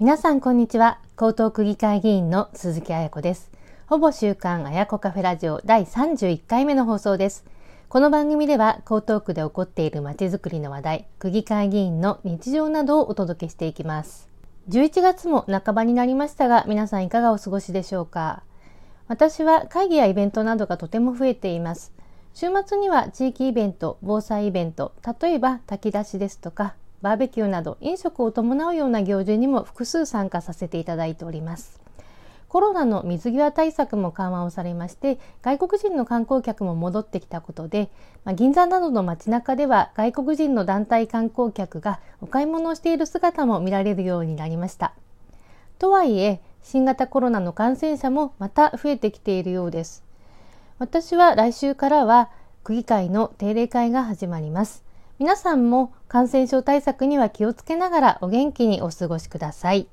皆さんこんにちは。江東区議会議員の鈴木彩子です。ほぼ週刊彩子カフェラジオ第31回目の放送です。この番組では江東区で起こっているまちづくりの話題、区議会議員の日常などをお届けしていきます。11月も半ばになりましたが、皆さんいかがお過ごしでしょうか。私は会議やイベントなどがとても増えています。週末には地域イベント、防災イベント、例えば炊き出しですとか、バーベキューなど飲食を伴うような行事にも複数参加させていただいております。コロナの水際対策も緩和をされまして、外国人の観光客も戻ってきたことで、まあ、銀座などの街中では外国人の団体観光客がお買い物をしている姿も見られるようになりました。とはいえ、新型コロナの感染者もまた増えてきているようです。私は来週からは区議会の定例会が始まります。皆さんも感染症対策には気をつけながらお元気にお過ごしください。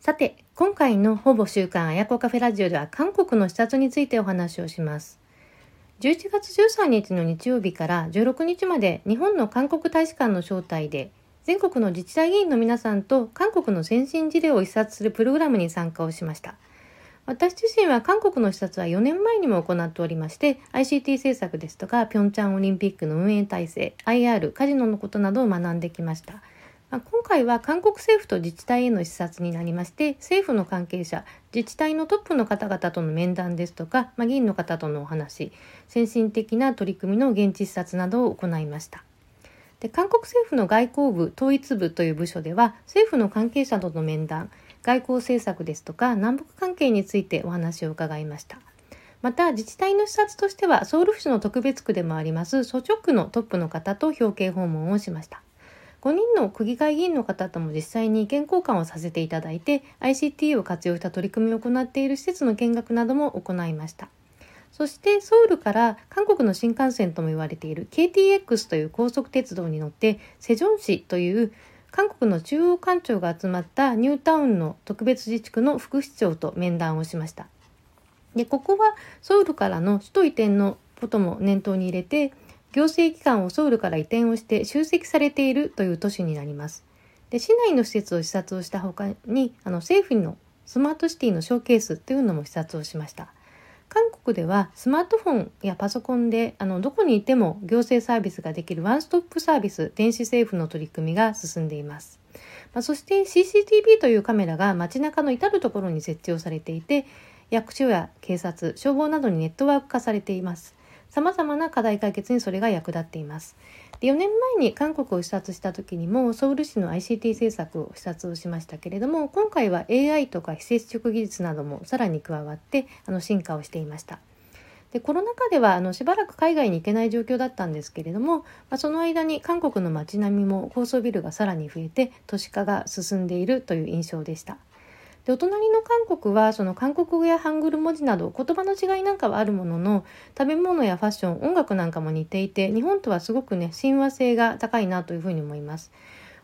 さて、今回のほぼ週刊あやこカフェラジオでは韓国の視察についてお話をします。11月13日の日曜日から16日まで日本の韓国大使館の招待で全国の自治体議員の皆さんと韓国の先進事例を視察するプログラムに参加をしました。私自身は韓国の視察は4年前にも行っておりまして、ICT 政策ですとか、ピョンチャンオリンピックの運営体制、IR、カジノのことなどを学んできました。まあ、今回は韓国政府と自治体への視察になりまして、政府の関係者、自治体のトップの方々との面談ですとか、まあ、議員の方とのお話、先進的な取り組みの現地視察などを行いました。で韓国政府の外交部統一部という部署では政府の関係者との面談外交政策ですとか南北関係についてお話を伺いました。また自治体の視察としてはソウル府市の特別区でもありますソチョ区のトップの方と表敬訪問をしました。5人の区議会議員の方とも実際に意見交換をさせていただいて ICT を活用した取り組みを行っている施設の見学なども行いました。そしてソウルから韓国の新幹線とも言われている KTX という高速鉄道に乗ってセジョン市という韓国の中央官庁が集まったニュータウンの特別自治区の副市長と面談をしました。で、ここはソウルからの首都移転のことも念頭に入れて、行政機関をソウルから移転をして集積されているという都市になります。で、市内の施設を視察をしたほかに、あの政府のスマートシティのショーケースというのも視察をしました。韓国ではスマートフォンやパソコンであのどこにいても行政サービスができるワンストップサービス電子政府の取り組みが進んでいます。まあ、そして CCTV というカメラが街中の至る所に設置をされていて役所や警察消防などにネットワーク化されています。様々な課題解決にそれが役立っています。で4年前に韓国を視察した時にもソウル市の ICT 政策を視察をしましたけれども今回は AI とか非接触技術などもさらに加わってあの進化をしていました。でコロナ禍ではあのしばらく海外に行けない状況だったんですけれども、まあ、その間に韓国の街並みも高層ビルがさらに増えて都市化が進んでいるという印象でした。でお隣の韓国はその韓国語やハングル文字など言葉の違いなんかはあるものの食べ物やファッション音楽なんかも似ていて日本とはすごくね親和性が高いなというふうに思います。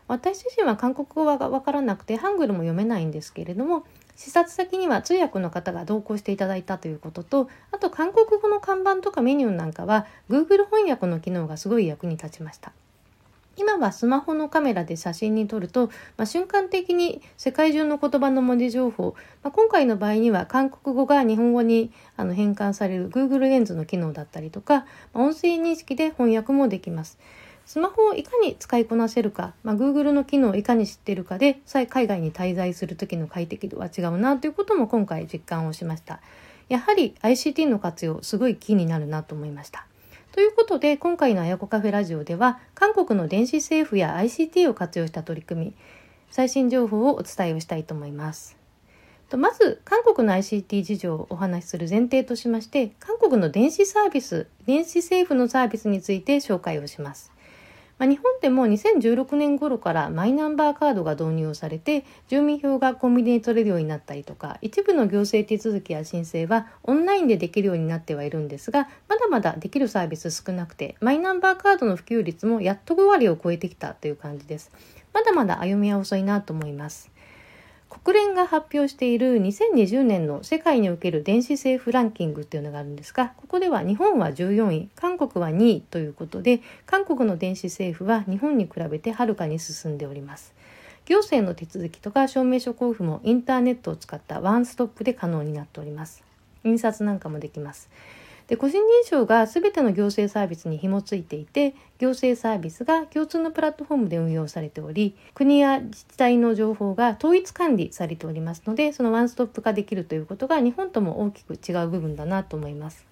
私自身は韓国語はわからなくてハングルも読めないんですけれども視察先には通訳の方が同行していただいたということとあと韓国語の看板とかメニューなんかは Google 翻訳の機能がすごい役に立ちました。今はスマホのカメラで写真に撮ると、まあ、瞬間的に世界中の言葉の文字情報、まあ、今回の場合には韓国語が日本語にあの変換される Google レンズの機能だったりとか、まあ、音声認識で翻訳もできます。スマホをいかに使いこなせるか、まあ、Google の機能をいかに知ってるかで、海外に滞在する時の快適度は違うなということも今回実感をしました。やはり ICT の活用、すごい気になるなと思いました。ということで、今回のあやこカフェラジオでは、韓国の電子政府や ICT を活用した取り組み、最新情報をお伝えをしたいと思いますと。まず、韓国の ICT 事情をお話しする前提としまして、韓国の電子サービス、電子政府のサービスについて紹介をします。まあ、日本でも2016年頃からマイナンバーカードが導入されて住民票がコンビニで取れるようになったりとか一部の行政手続きや申請はオンラインでできるようになってはいるんですがまだまだできるサービス少なくてマイナンバーカードの普及率もやっと5割を超えてきたという感じです。まだまだ歩みは遅いなと思います。国連が発表している2020年の世界における電子政府ランキングっていうのがあるんですが、ここでは日本は14位、韓国は2位ということで、韓国の電子政府は日本に比べてはるかに進んでおります。行政の手続きとか証明書交付もインターネットを使ったワンストップで可能になっております。印刷なんかもできます。で個人認証が全ての行政サービスに紐付いていて行政サービスが共通のプラットフォームで運用されており国や自治体の情報が統一管理されておりますのでそのワンストップ化できるということが日本とも大きく違う部分だなと思います。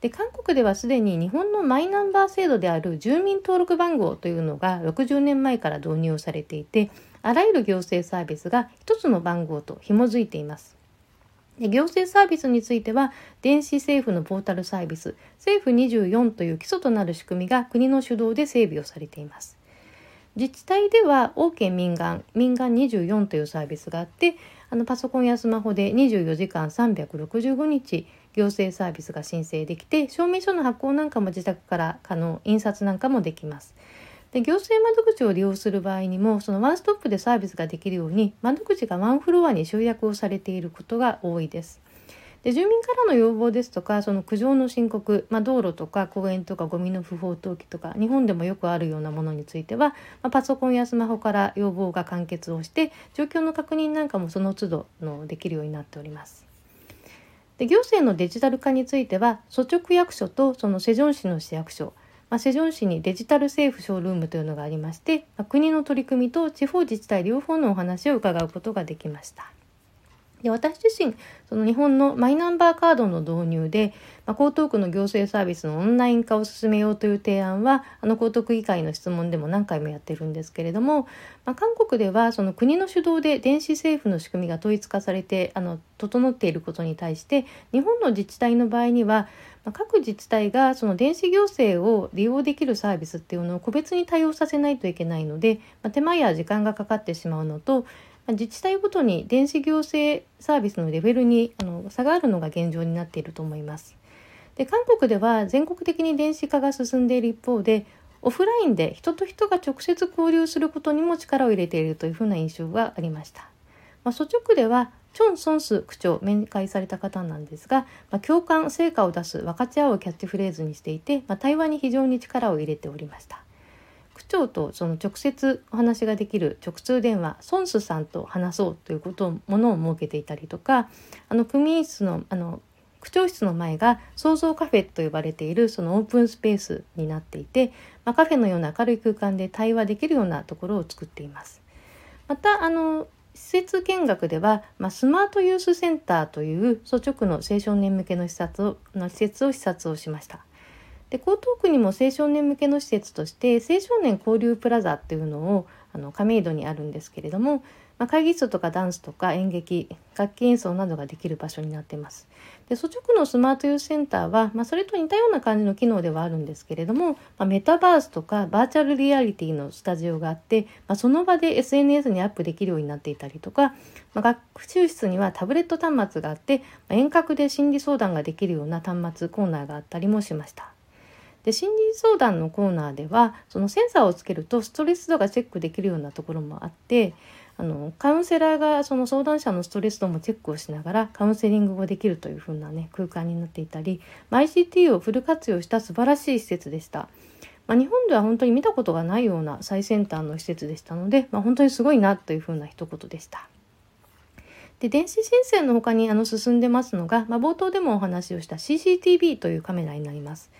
で韓国ではすでに日本のマイナンバー制度である住民登録番号というのが60年前から導入されていてあらゆる行政サービスが一つの番号と紐づいています。で行政サービスについては電子政府のポータルサービス政府24という基礎となる仕組みが国の主導で整備をされています。自治体では OK 民間民間24というサービスがあってあのパソコンやスマホで24時間365日行政サービスが申請できて証明書の発行なんかも自宅から可能印刷なんかもできます。で行政窓口を利用する場合にもそのワンストップでサービスができるように窓口がワンフロアに集約をされていることが多いです。で住民からの要望ですとかその苦情の申告、まあ、道路とか公園とかゴミの不法投棄とか日本でもよくあるようなものについては、まあ、パソコンやスマホから要望が完結をして状況の確認なんかもその都度のできるようになっております。で行政のデジタル化については率直役所とそのセジョン市の市役所まあ、セジョン市にデジタル政府ショールームというのがありまして、まあ、国の取り組みと地方自治体両方のお話を伺うことができました。で私自身その日本のマイナンバーカードの導入で、まあ、江東区の行政サービスのオンライン化を進めようという提案はあの江東区議会の質問でも何回もやってるんですけれども、まあ、韓国ではその国の主導で電子政府の仕組みが統一化されてあの整っていることに対して日本の自治体の場合には各自治体がその電子行政を利用できるサービスっていうのを個別に対応させないといけないので、ま、手間や時間がかかってしまうのと、自治体ごとに電子行政サービスのレベルにあの差があるのが現状になっていると思います。で韓国では全国的に電子化が進んでいる一方でオフラインで人と人が直接交流することにも力を入れているというふうな印象がありました。まあ、率直ではチョン・ソンス区長面会された方なんですが、まあ、共感成果を出す分かち合うキャッチフレーズにしていて、まあ、対話に非常に力を入れておりました区長とその直接お話ができる直通電話ソンスさんと話そうということをものを設けていたりとかあの組員室のあの区長室の前が創造カフェと呼ばれているそのオープンスペースになっていて、まあ、カフェのような明るい空間で対話できるようなところを作っています。またあの施設見学では、まあ、スマートユースセンターという率直の青少年向けの施設をの施設を視察をしました。で江東区にも青少年向けの施設として青少年交流プラザっていうのをあの亀戸にあるんですけれども、まあ、会議室とかダンスとか演劇楽器演奏などができる場所になっています。で率直のスマートユースセンターは、まあ、それと似たような感じの機能ではあるんですけれども、まあ、メタバースとかバーチャルリアリティのスタジオがあって、まあ、その場で SNS にアップできるようになっていたりとか、まあ、学習室にはタブレット端末があって、まあ、遠隔で心理相談ができるような端末コーナーがあったりもしました。で心理相談のコーナーではそのセンサーをつけるとストレス度がチェックできるようなところもあってあのカウンセラーがその相談者のストレス度もチェックをしながらカウンセリングをできるというふうなね空間になっていたり ICT をフル活用した素晴らしい施設でした。まあ、日本では本当に見たことがないような最先端の施設でしたので、まあ、本当にすごいなというふうな一言でした。で電子申請の他にあの進んでますのが、まあ、冒頭でもお話をした CCTV というカメラになります。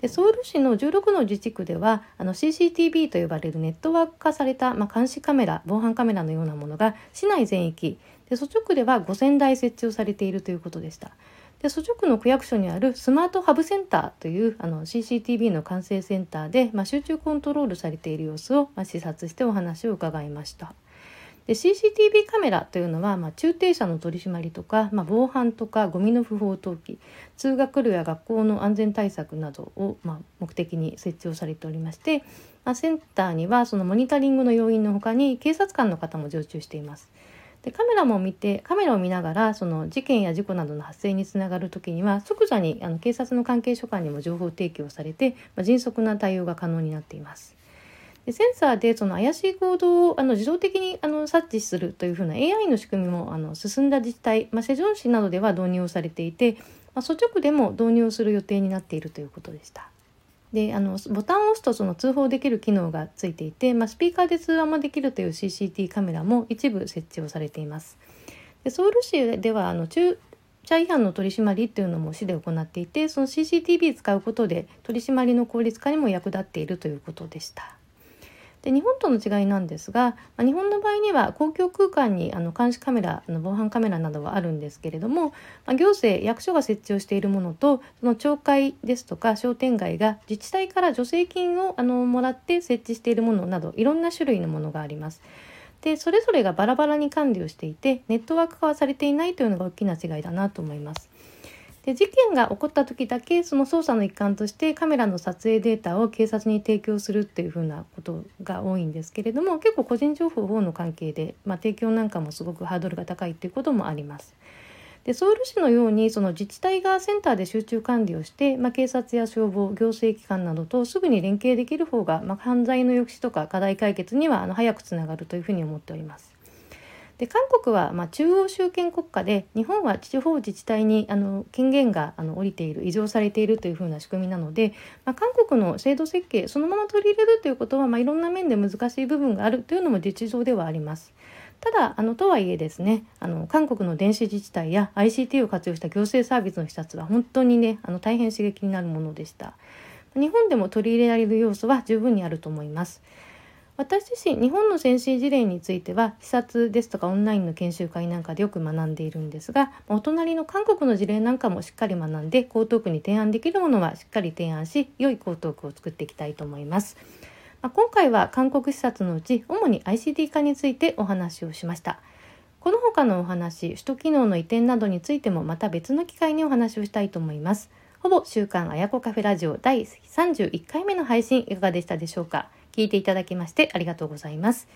でソウル市の16の自治区ではあの CCTV と呼ばれるネットワーク化された、まあ、監視カメラ防犯カメラのようなものが市内全域で率直では5000台設置をされているということでした。で率直の区役所にあるスマートハブセンターというあの CCTV の管制センターで、まあ、集中コントロールされている様子を、まあ、視察してお話を伺いました。で CCTV カメラというのは、まあ、駐停車の取り締まりとか、まあ、防犯とかゴミの不法投棄通学路や学校の安全対策などを、まあ、目的に設置をされておりまして、まあ、センターにはそのモニタリングの要員のほかに警察官の方も常駐しています。でカメラも見てカメラを見ながらその事件や事故などの発生につながる時には即座にあの警察の関係所管にも情報提供されて、まあ、迅速な対応が可能になっています。でセンサーでその怪しい行動をあの自動的にあの察知するというふうな AI の仕組みもあの進んだ自治体、まあ、セジョン市などでは導入されていて、まあ、率直でも導入する予定になっているということでした。であのボタンを押すとその通報できる機能がついていて、まあ、スピーカーで通話もできるという CCT カメラも一部設置をされています。でソウル市ではあの駐車違反の取り締まりっていうのも市で行っていてその CCTV 使うことで取り締まりの効率化にも役立っているということでした。で日本との違いなんですが、まあ、日本の場合には公共空間にあの監視カメラの防犯カメラなどはあるんですけれども、まあ、行政役所が設置をしているものとその町会ですとか商店街が自治体から助成金をあのもらって設置しているものなどいろんな種類のものがあります。でそれぞれがバラバラに管理をしていてネットワーク化はされていないというのが大きな違いだなと思います。で事件が起こった時だけその捜査の一環としてカメラの撮影データを警察に提供するっていうふうなことが多いんですけれども結構個人情報保護の関係で、まあ、提供なんかもすごくハードルが高いっていうこともあります。でソウル市のようにその自治体がセンターで集中管理をして、まあ、警察や消防行政機関などとすぐに連携できる方が、まあ、犯罪の抑止とか課題解決にはあの早くつながるというふうに思っております。で韓国はま中央集権国家で日本は地方自治体にあの権限があの降りている移譲されているというふうな仕組みなので、まあ、韓国の制度設計そのまま取り入れるということは、まあ、いろんな面で難しい部分があるというのも実情ではあります。ただあのとはいえですねあの韓国の電子自治体や ICT を活用した行政サービスの視察は本当にねあの大変刺激になるものでした日本でも取り入れられる要素は十分にあると思います私自身日本の先進事例については視察ですとかオンラインの研修会なんかでよく学んでいるんですがお隣の韓国の事例なんかもしっかり学んで江東区に提案できるものはしっかり提案し良い江東区を作っていきたいと思います。まあ、今回は韓国視察のうち主に ICT 化についてお話をしました。この他のお話、首都機能の移転などについてもまた別の機会にお話をしたいと思います。ほぼ週刊あやこカフェラジオ第31回目の配信いかがでしたでしょうか？聞いていただきましてありがとうございます。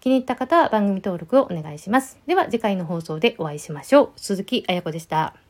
気に入った方は番組登録をお願いします。では次回の放送でお会いしましょう。鈴木彩子でした。